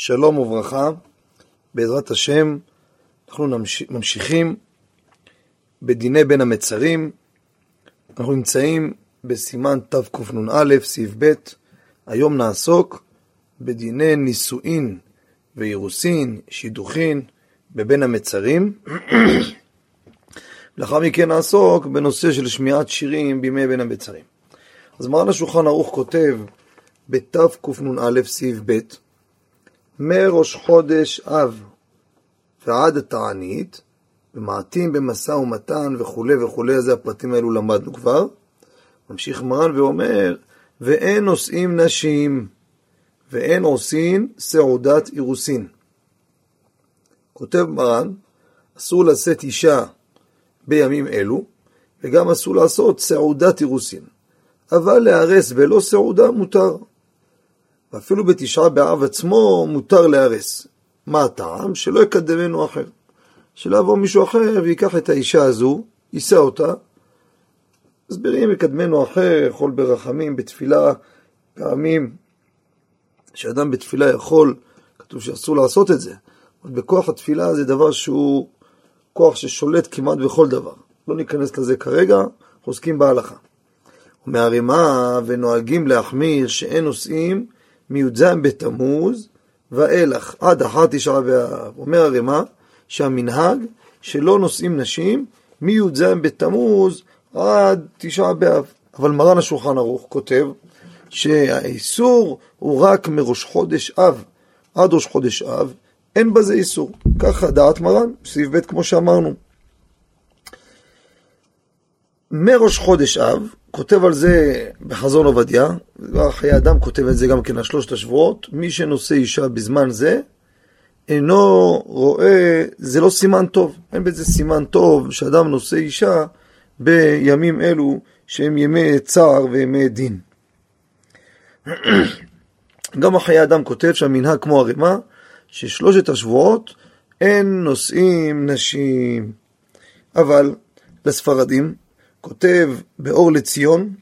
שלום וברכה, בעזרת השם אנחנו ממשיכים בדיני בין המצרים, אנחנו נמצאים בסימן תקנ"א, סעיף ב', היום נעסוק בדיני נישואין ואירוסין, שידוכין, בבין המצרים. לאחר מכן נעסוק בנושא של שמיעת שירים בימי בין המצרים. אז מרן השולחן ערוך כותב בתקנ"א סעיף ב' מראש חודש אב ועד התענית, ומעטים במשא ומתן וכולי וכולי, זה הפרטים האלו למדנו כבר. ממשיך מרן ואומר, ואין נושאים נשים, ואין עושים סעודת אירוסין. כותב מרן, אסור לשאת אישה בימים אלו, וגם אסור לעשות סעודת אירוסין. אבל להרס בלא סעודה מותר. ואפילו בתשעה באב עצמו מותר להרס. מה הטעם? שלא יקדמנו אחר. שלא יבוא מישהו אחר ויקח את האישה הזו, יישא אותה. מסבירים יקדמנו אחר, יכול ברחמים, בתפילה, פעמים שאדם בתפילה יכול, כתוב שאסור לעשות את זה, אבל בכוח התפילה זה דבר שהוא כוח ששולט כמעט בכל דבר. לא ניכנס לזה כרגע, עוסקים בהלכה. ומערימה ונוהגים להחמיר שאין נושאים מי"ז בתמוז ואילך עד אחר תשעה באב. אומר הרימה שהמנהג שלא נושאים נשים מי"ז בתמוז עד תשעה באב. אבל מרן השולחן ערוך כותב שהאיסור הוא רק מראש חודש אב עד ראש חודש אב, אין בזה איסור. ככה דעת מרן, סעיף ב' כמו שאמרנו. מראש חודש אב, כותב על זה בחזון עובדיה, חיי אדם כותב את זה גם כן על שלושת השבועות, מי שנושא אישה בזמן זה, אינו רואה, זה לא סימן טוב, אין בזה סימן טוב שאדם נושא אישה בימים אלו שהם ימי צער וימי דין. גם החיי אדם כותב שהמנהג כמו ערימה, ששלושת השבועות אין נושאים נשים. אבל לספרדים, כותב באור לציון,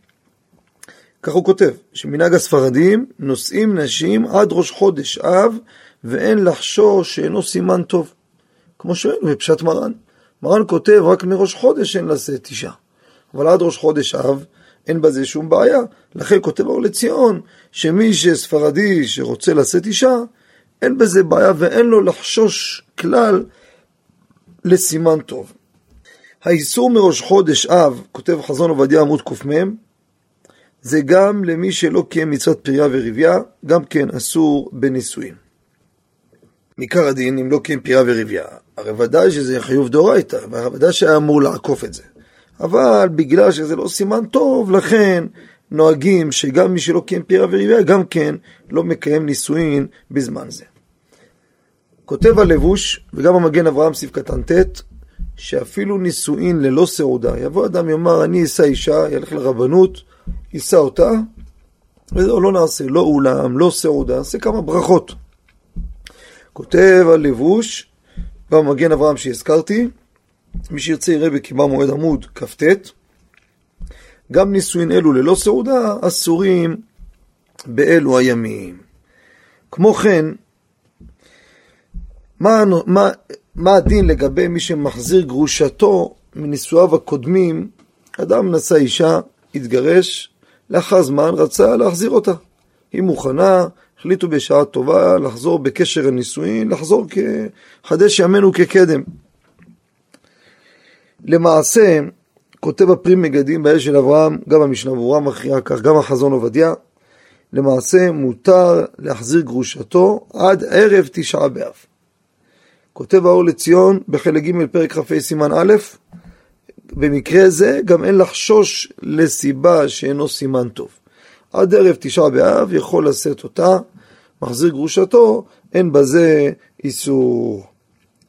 כך הוא כותב, שמנהג הספרדים נושאים נשים עד ראש חודש אב, ואין לחשוש שאינו סימן טוב. כמו שראינו בפשט מרן. מרן כותב רק מראש חודש אין לשאת אישה. אבל עד ראש חודש אב אין בזה שום בעיה. לכן כותב אור לציון, שמי שספרדי שרוצה לשאת אישה, אין בזה בעיה ואין לו לחשוש כלל לסימן טוב. האיסור מראש חודש אב, כותב חזון עובדיה עמוד קמ, זה גם למי שלא קיים מצוות פריה ורבייה, גם כן אסור בנישואין. מעיקר הדין, אם לא קיים פריה ורבייה, הרי ודאי שזה חיוב דאורייתא, ודאי שהיה אמור לעקוף את זה. אבל בגלל שזה לא סימן טוב, לכן נוהגים שגם מי שלא קיים פריה ורבייה, גם כן לא מקיים נישואין בזמן זה. כותב הלבוש, וגם המגן אברהם סעיף קטן ט', שאפילו נישואין ללא סעודה, יבוא אדם יאמר אני אשא אישה, ילך לרבנות, יישא אותה, וזהו לא נעשה, לא אולם, לא סעודה, נעשה כמה ברכות. כותב הלבוש, במגן אברהם שהזכרתי, מי שירצה יראה בקימה מועד עמוד כ"ט, גם נישואין אלו ללא סעודה אסורים באלו הימים. כמו כן, מה, מה, מה הדין לגבי מי שמחזיר גרושתו מנישואיו הקודמים? אדם נשא אישה, התגרש, לאחר זמן רצה להחזיר אותה. היא מוכנה, החליטו בשעה טובה לחזור בקשר הנישואין, לחזור כחדש ימינו כקדם. למעשה, כותב הפרי מגדים באש של אברהם, גם המשנה ברורה מכריעה כך, גם החזון עובדיה, למעשה מותר להחזיר גרושתו עד ערב תשעה באב. כותב האור לציון בחלק ג' פרק כ"ה סימן א', במקרה זה גם אין לחשוש לסיבה שאינו סימן טוב. עד ערב תשעה באב יכול לשאת אותה, מחזיר גרושתו, אין בזה איסור.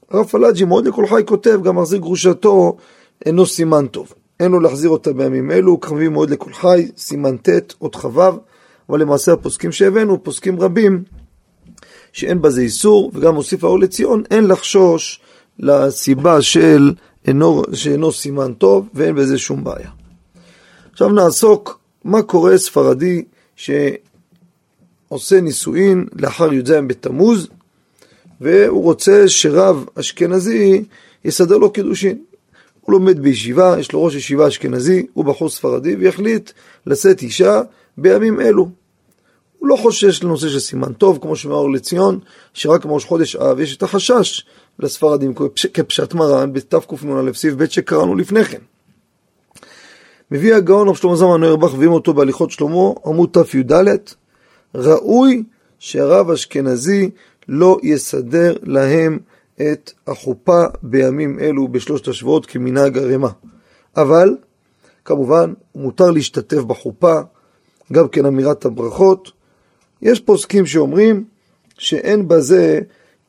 הרב פלאג'י מאוד לכל חי כותב, גם מחזיר גרושתו אינו סימן טוב. אין לו להחזיר אותה בימים אלו, קרבים מאוד לכל חי, סימן ט', עוד כ"ו, אבל למעשה הפוסקים שהבאנו, פוסקים רבים, שאין בזה איסור, וגם מוסיף האור לציון, אין לחשוש לסיבה של אינו, שאינו סימן טוב, ואין בזה שום בעיה. עכשיו נעסוק מה קורה ספרדי שעושה נישואין לאחר י"ז בתמוז, והוא רוצה שרב אשכנזי יסדר לו קידושין. הוא לומד בישיבה, יש לו ראש ישיבה אשכנזי, הוא בחור ספרדי, ויחליט לשאת אישה בימים אלו. הוא לא חושש לנושא של סימן טוב, כמו שאומר לציון, שרק בראש חודש אב יש את החשש לספרדים כפשט מרן בתקנ"א סעיף ב' שקראנו לפני כן. מביא הגאון רב שלמה זמן נוירבך ואם אותו בהליכות שלמה, עמוד תי"ד, ראוי שהרב אשכנזי לא יסדר להם את החופה בימים אלו בשלושת השבועות כמנהג הרמה. אבל, כמובן, מותר להשתתף בחופה, גם כן אמירת הברכות. יש פוסקים שאומרים שאין בזה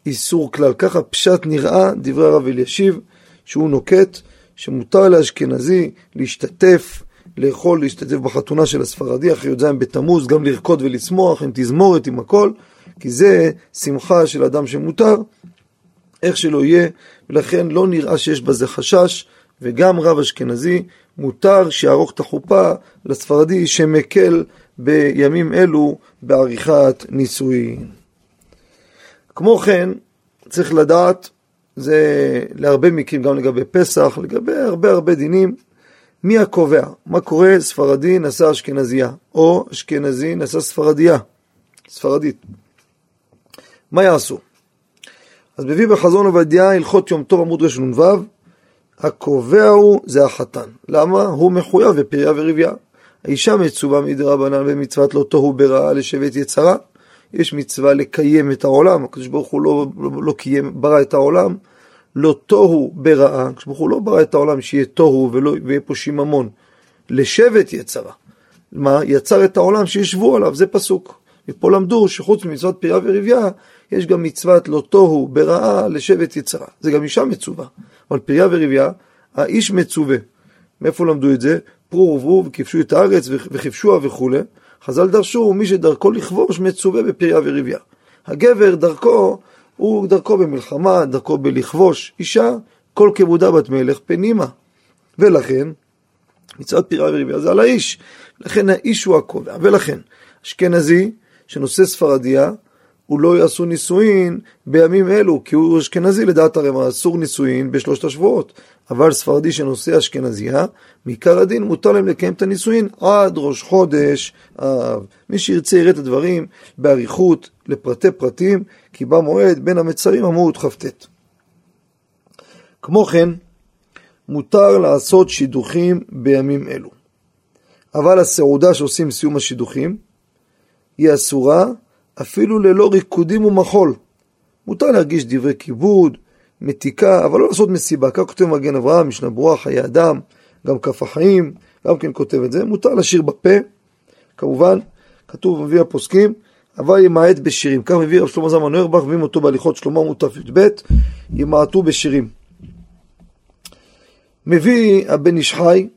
איסור כלל. ככה פשט נראה דברי הרב אלישיב, שהוא נוקט שמותר לאשכנזי להשתתף, לאכול, להשתתף בחתונה של הספרדי אחרי י"ז בתמוז, גם לרקוד ולשמוח עם תזמורת, עם הכל, כי זה שמחה של אדם שמותר, איך שלא יהיה, ולכן לא נראה שיש בזה חשש, וגם רב אשכנזי מותר שיערוך את החופה לספרדי שמקל בימים אלו בעריכת נישואין. כמו כן, צריך לדעת, זה להרבה מקרים, גם לגבי פסח, לגבי הרבה הרבה דינים, מי הקובע? מה קורה ספרדי נשא אשכנזייה, או אשכנזי נשא ספרדיה, ספרדית. מה יעשו? אז מביא בחזון עובדיה הלכות יום טוב עמוד רנ"ו, הקובע הוא זה החתן. למה? הוא מחויב בפריה ורבייה. האישה מצווה מדרבנן ומצוות לא תוהו ברעה לשבט יצרה. יש מצווה לקיים את העולם, הקדוש ברוך הוא לא, לא, לא קיים, ברא את העולם, לא תוהו ברעה, הקדוש ברוך הוא לא ברא את העולם שיהיה תוהו ויהיה פה שיממון, לשבט יצרה. מה? יצר את העולם שישבו עליו, זה פסוק. מפה למדו שחוץ ממצוות פריה ורבייה, יש גם מצוות לא תוהו ברעה לשבט יצרה. זה גם אישה מצווה. אבל פריה ורבייה, האיש מצווה. מאיפה למדו את זה? פרו ורבו וכבשו את הארץ וכבשוה וכולי. חז"ל דרשו, מי שדרכו לכבוש מצווה בפריה ורבייה. הגבר דרכו, הוא דרכו במלחמה, דרכו בלכבוש. אישה, כל כבודה בת מלך פנימה. ולכן, מצוות פריה ורבייה זה על האיש. לכן האיש הוא הקובע. ולכן, אשכנזי שנושא ספרדיה, הוא לא יעשו נישואין בימים אלו, כי הוא אשכנזי לדעת הרמ"א, אסור נישואין בשלושת השבועות. אבל ספרדי שנושא אשכנזייה, מעיקר הדין מותר להם לקיים את הנישואין עד ראש חודש אב. מי שירצה יראה את הדברים באריכות, לפרטי פרטים, כי במועד בין המצרים עמוד כ"ט. כמו כן, מותר לעשות שידוכים בימים אלו. אבל הסעודה שעושים סיום השידוכים, היא אסורה אפילו ללא ריקודים ומחול. מותר להרגיש דברי כיבוד, מתיקה, אבל לא לעשות מסיבה. כך כותב מגן אברהם, משנה ברורה, חיי אדם, גם כף החיים, גם כן כותב את זה. מותר לשיר בפה, כמובן, כתוב מביא הפוסקים, אבל ימעט בשירים. כך מביא רב שלמה זלמן נוירבך, מביאים אותו בהליכות שלמה עמוד תי"ב, ימעטו בשירים. מביא הבן איש חי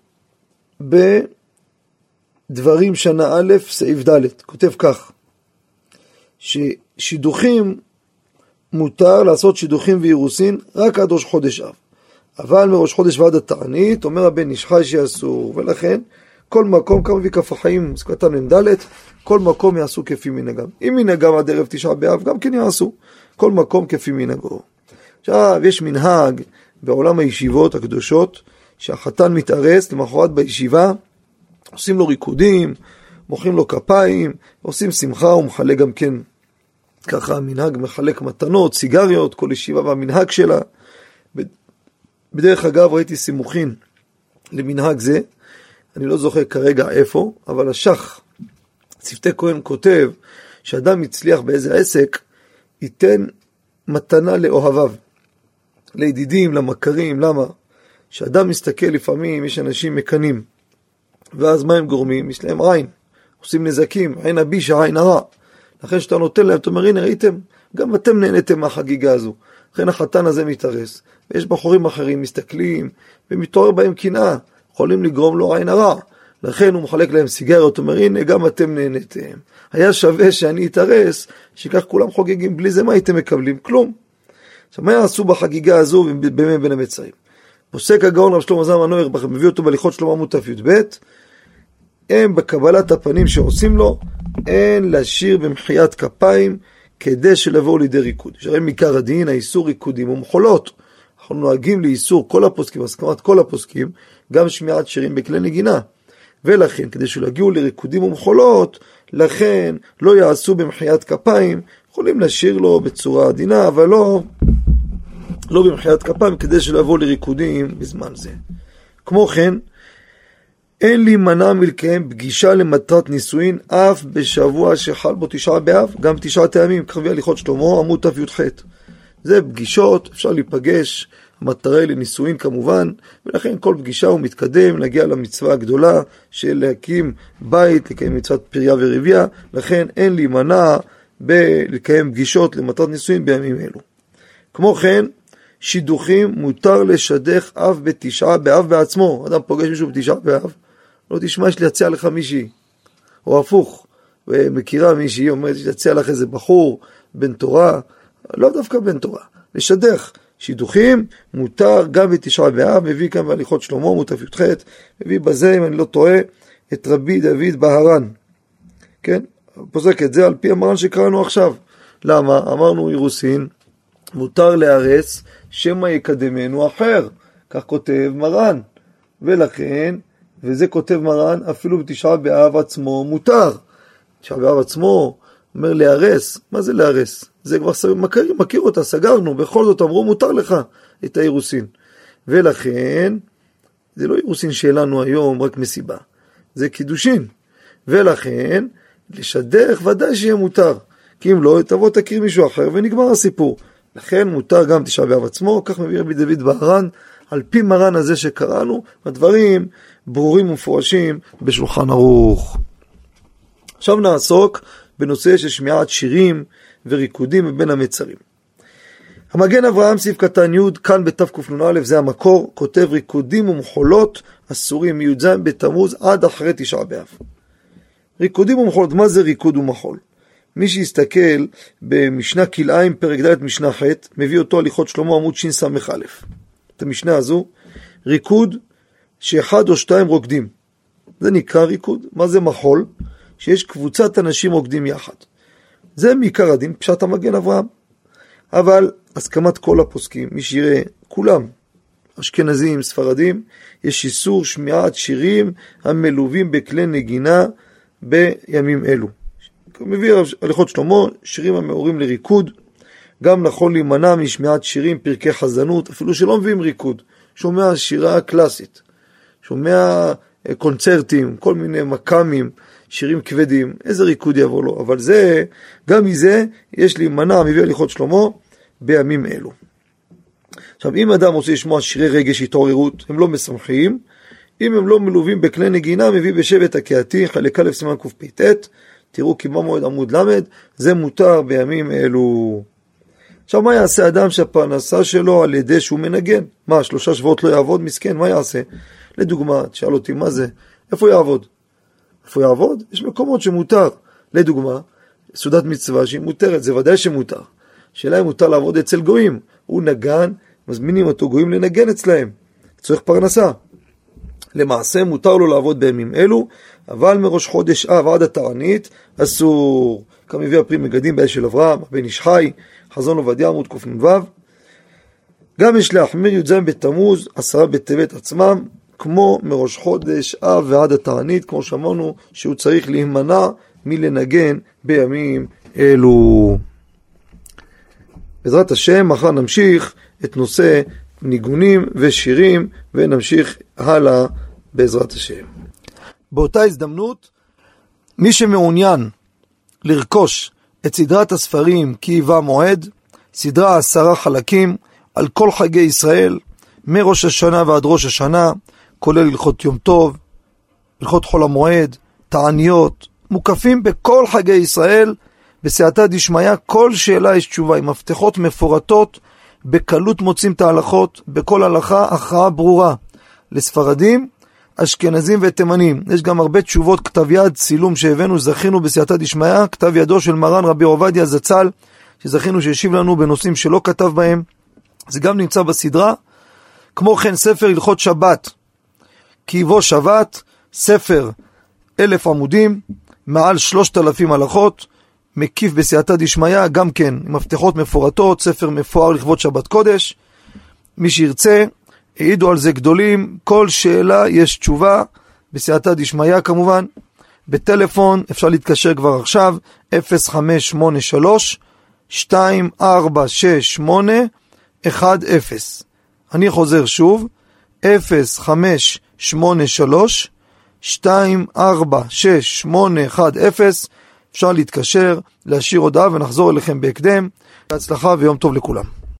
בדברים שנה א', סעיף ד', כותב כך, ששידוכים מותר לעשות שידוכים ואירוסין רק עד ראש חודש אב. אבל מראש חודש ועד התענית, אומר הבן איש חי שאסור, ולכן כל מקום, כמה מביא כף החיים, קטן מ"ד, כל מקום יעשו כפי מנהגם. אם מנהגם עד ערב תשעה באב, גם כן יעשו. כל מקום כפי מנהגו. עכשיו, יש מנהג בעולם הישיבות הקדושות, שהחתן מתארס למחרת בישיבה, עושים לו ריקודים, מוחאים לו כפיים, עושים שמחה, הוא מחלק גם כן ככה המנהג מחלק מתנות, סיגריות, כל ישיבה והמנהג שלה. בדרך אגב ראיתי סימוכין למנהג זה, אני לא זוכר כרגע איפה, אבל השח, צוותי כהן כותב שאדם הצליח באיזה עסק, ייתן מתנה לאוהביו, לידידים, למכרים, למה? כשאדם מסתכל לפעמים, יש אנשים מקנאים, ואז מה הם גורמים? יש להם עין, עושים נזקים, עין הבישה, עין הרע. אחרי שאתה נותן להם, אתה אומר, הנה ראיתם, גם אתם נהניתם מהחגיגה הזו. לכן החתן הזה מתארס, ויש בחורים אחרים מסתכלים, ומתעורר בהם קנאה, יכולים לגרום לו עין הרע. לכן הוא מחלק להם סיגריות, אומר, הנה, גם אתם נהניתם. היה שווה שאני אתארס, שכך כולם חוגגים, בלי זה מה הייתם מקבלים? כלום. עכשיו, מה יעשו בחגיגה הזו בימי בין המצרים? פוסק הגאון רב שלמה זלמן נויר, מביא אותו בהליכות שלמה עמוד תי"ב, הם בקבלת הפנים שעושים לו, אין לשיר במחיית כפיים, כדי שלבואו לידי ריקוד. שהרי מעיקר הדין, האיסור ריקודים ומחולות. אנחנו נוהגים לאיסור כל הפוסקים, הסכמת כל הפוסקים, גם שמיעת שירים בכלי נגינה. ולכן, כדי שלא יגיעו לריקודים ומחולות, לכן לא יעשו במחיית כפיים, יכולים לשיר לו בצורה עדינה, אבל לא, לא במחיית כפיים, כדי שלא יבואו לריקודים בזמן זה. כמו כן, אין להימנע מלקיים פגישה למטרת נישואין אף בשבוע שחל בו תשעה באב, גם תשעת הימים, ככה הליכות שלמה, עמוד ת"י"ח. זה פגישות, אפשר להיפגש, המטרה היא לנישואין כמובן, ולכן כל פגישה הוא מתקדם להגיע למצווה הגדולה של להקים בית, לקיים מצוות פריה ורבייה, לכן אין להימנע בלקיים פגישות למטרת נישואין בימים אלו. כמו כן, שידוכים מותר לשדך אף בתשעה באב בעצמו. אדם פוגש מישהו בתשעה באב, לא תשמע, יש לי להציע לך מישהי. או הפוך, מכירה מישהי, אומרת, יש להציע לך איזה בחור, בן תורה, לא דווקא בן תורה, לשדך. שידוכים מותר גם בתשעה באב, מביא כאן בהליכות שלמה, מותף י"ח, מביא בזה, אם אני לא טועה, את רבי דוד בהרן. כן? פוסק את זה על פי המרן שקראנו עכשיו. למה? אמרנו אירוסין, מותר להרס שמא יקדמנו אחר. כך כותב מרן. ולכן, וזה כותב מרן, אפילו בתשעה באב עצמו מותר. תשעה באב עצמו אומר להרס, מה זה להרס? זה כבר מכיר, מכיר אותה, סגרנו, בכל זאת אמרו מותר לך את האירוסין. ולכן, זה לא אירוסין שלנו היום, רק מסיבה, זה קידושין. ולכן, לשדך ודאי שיהיה מותר. כי אם לא, תבוא תכיר מישהו אחר ונגמר הסיפור. לכן מותר גם תשעה באב עצמו, כך מביא רבי דוד בהרן, על פי מרן הזה שקראנו, הדברים ברורים ומפורשים בשולחן ערוך. עכשיו נעסוק בנושא של שמיעת שירים וריקודים מבין המצרים. המגן אברהם סעיף קטן י', כאן בתקנ"א, זה המקור, כותב ריקודים ומחולות אסורים מי"ז בתמוז עד אחרי תשעה באב. ריקודים ומחולות, מה זה ריקוד ומחול? מי שיסתכל במשנה כלאיים פרק ד' משנה ח', מביא אותו הליכות שלמה עמוד שס"א. את המשנה הזו, ריקוד שאחד או שתיים רוקדים. זה נקרא ריקוד. מה זה מחול? שיש קבוצת אנשים רוקדים יחד. זה מעיקר הדין, פשט המגן אברהם. אבל הסכמת כל הפוסקים, מי שיראה, כולם, אשכנזים, ספרדים, יש איסור שמיעת שירים המלווים בכלי נגינה בימים אלו. מביא הליכות שלמה, שירים המעורים לריקוד, גם נכון להימנע משמיעת שירים, פרקי חזנות, אפילו שלא מביאים ריקוד, שומע שירה קלאסית, שומע אה, קונצרטים, כל מיני מקאמים, שירים כבדים, איזה ריקוד יבוא לו, אבל זה, גם מזה יש להימנע, מביא הליכות שלמה, בימים אלו. עכשיו, אם אדם רוצה לשמוע שירי רגש התעוררות, הם לא משמחים, אם הם לא מלווים בכלי נגינה, מביא בשבט הקהתי, חלק א' סימן קפ"ט, תראו כי מה מועד עמוד ל', זה מותר בימים אלו. עכשיו, מה יעשה אדם שהפרנסה שלו על ידי שהוא מנגן? מה, שלושה שבועות לא יעבוד? מסכן, מה יעשה? לדוגמה, תשאל אותי, מה זה? איפה יעבוד? איפה יעבוד? יש מקומות שמותר. לדוגמה, סעודת מצווה שהיא מותרת, זה ודאי שמותר. השאלה אם מותר לעבוד אצל גויים. הוא נגן, מזמינים אותו גויים לנגן אצלהם. צריך פרנסה. למעשה מותר לו לעבוד בימים אלו, אבל מראש חודש אב עד התענית אסור. כאן מביא הפרי מגדים באש של אברהם, בן איש חי, חזון עובדיה עמוד קנ"ו. גם יש להחמיר י"ז בתמוז, עשרה בטבת עצמם, כמו מראש חודש אב ועד התענית, כמו שאמרנו שהוא צריך להימנע מלנגן בימים אלו. בעזרת השם, מחר נמשיך את נושא ניגונים ושירים ונמשיך הלאה בעזרת השם. באותה הזדמנות, מי שמעוניין לרכוש את סדרת הספרים כי היווה מועד, סדרה עשרה חלקים על כל חגי ישראל, מראש השנה ועד ראש השנה, כולל הלכות יום טוב, הלכות חול המועד, תעניות, מוקפים בכל חגי ישראל, בסייעתא דשמיא, כל שאלה יש תשובה, עם מפתחות מפורטות, בקלות מוצאים את ההלכות, בכל הלכה הכרעה ברורה. לספרדים, אשכנזים ותימנים. יש גם הרבה תשובות, כתב יד, צילום שהבאנו, זכינו בסייעתא דשמיא, כתב ידו של מרן רבי עובדיה זצ"ל, שזכינו שהשיב לנו בנושאים שלא כתב בהם. זה גם נמצא בסדרה. כמו כן, ספר הלכות שבת, כי יבוא שבת, ספר אלף עמודים, מעל שלושת אלפים הלכות, מקיף בסייעתא דשמיא, גם כן, מפתחות מפורטות, ספר מפואר לכבוד שבת קודש. מי שירצה, העידו על זה גדולים, כל שאלה יש תשובה, בסייעתא דשמיא כמובן. בטלפון אפשר להתקשר כבר עכשיו, 0583 2468 10. אני חוזר שוב, 0583 246810 אפשר להתקשר, להשאיר הודעה ונחזור אליכם בהקדם. בהצלחה ויום טוב לכולם.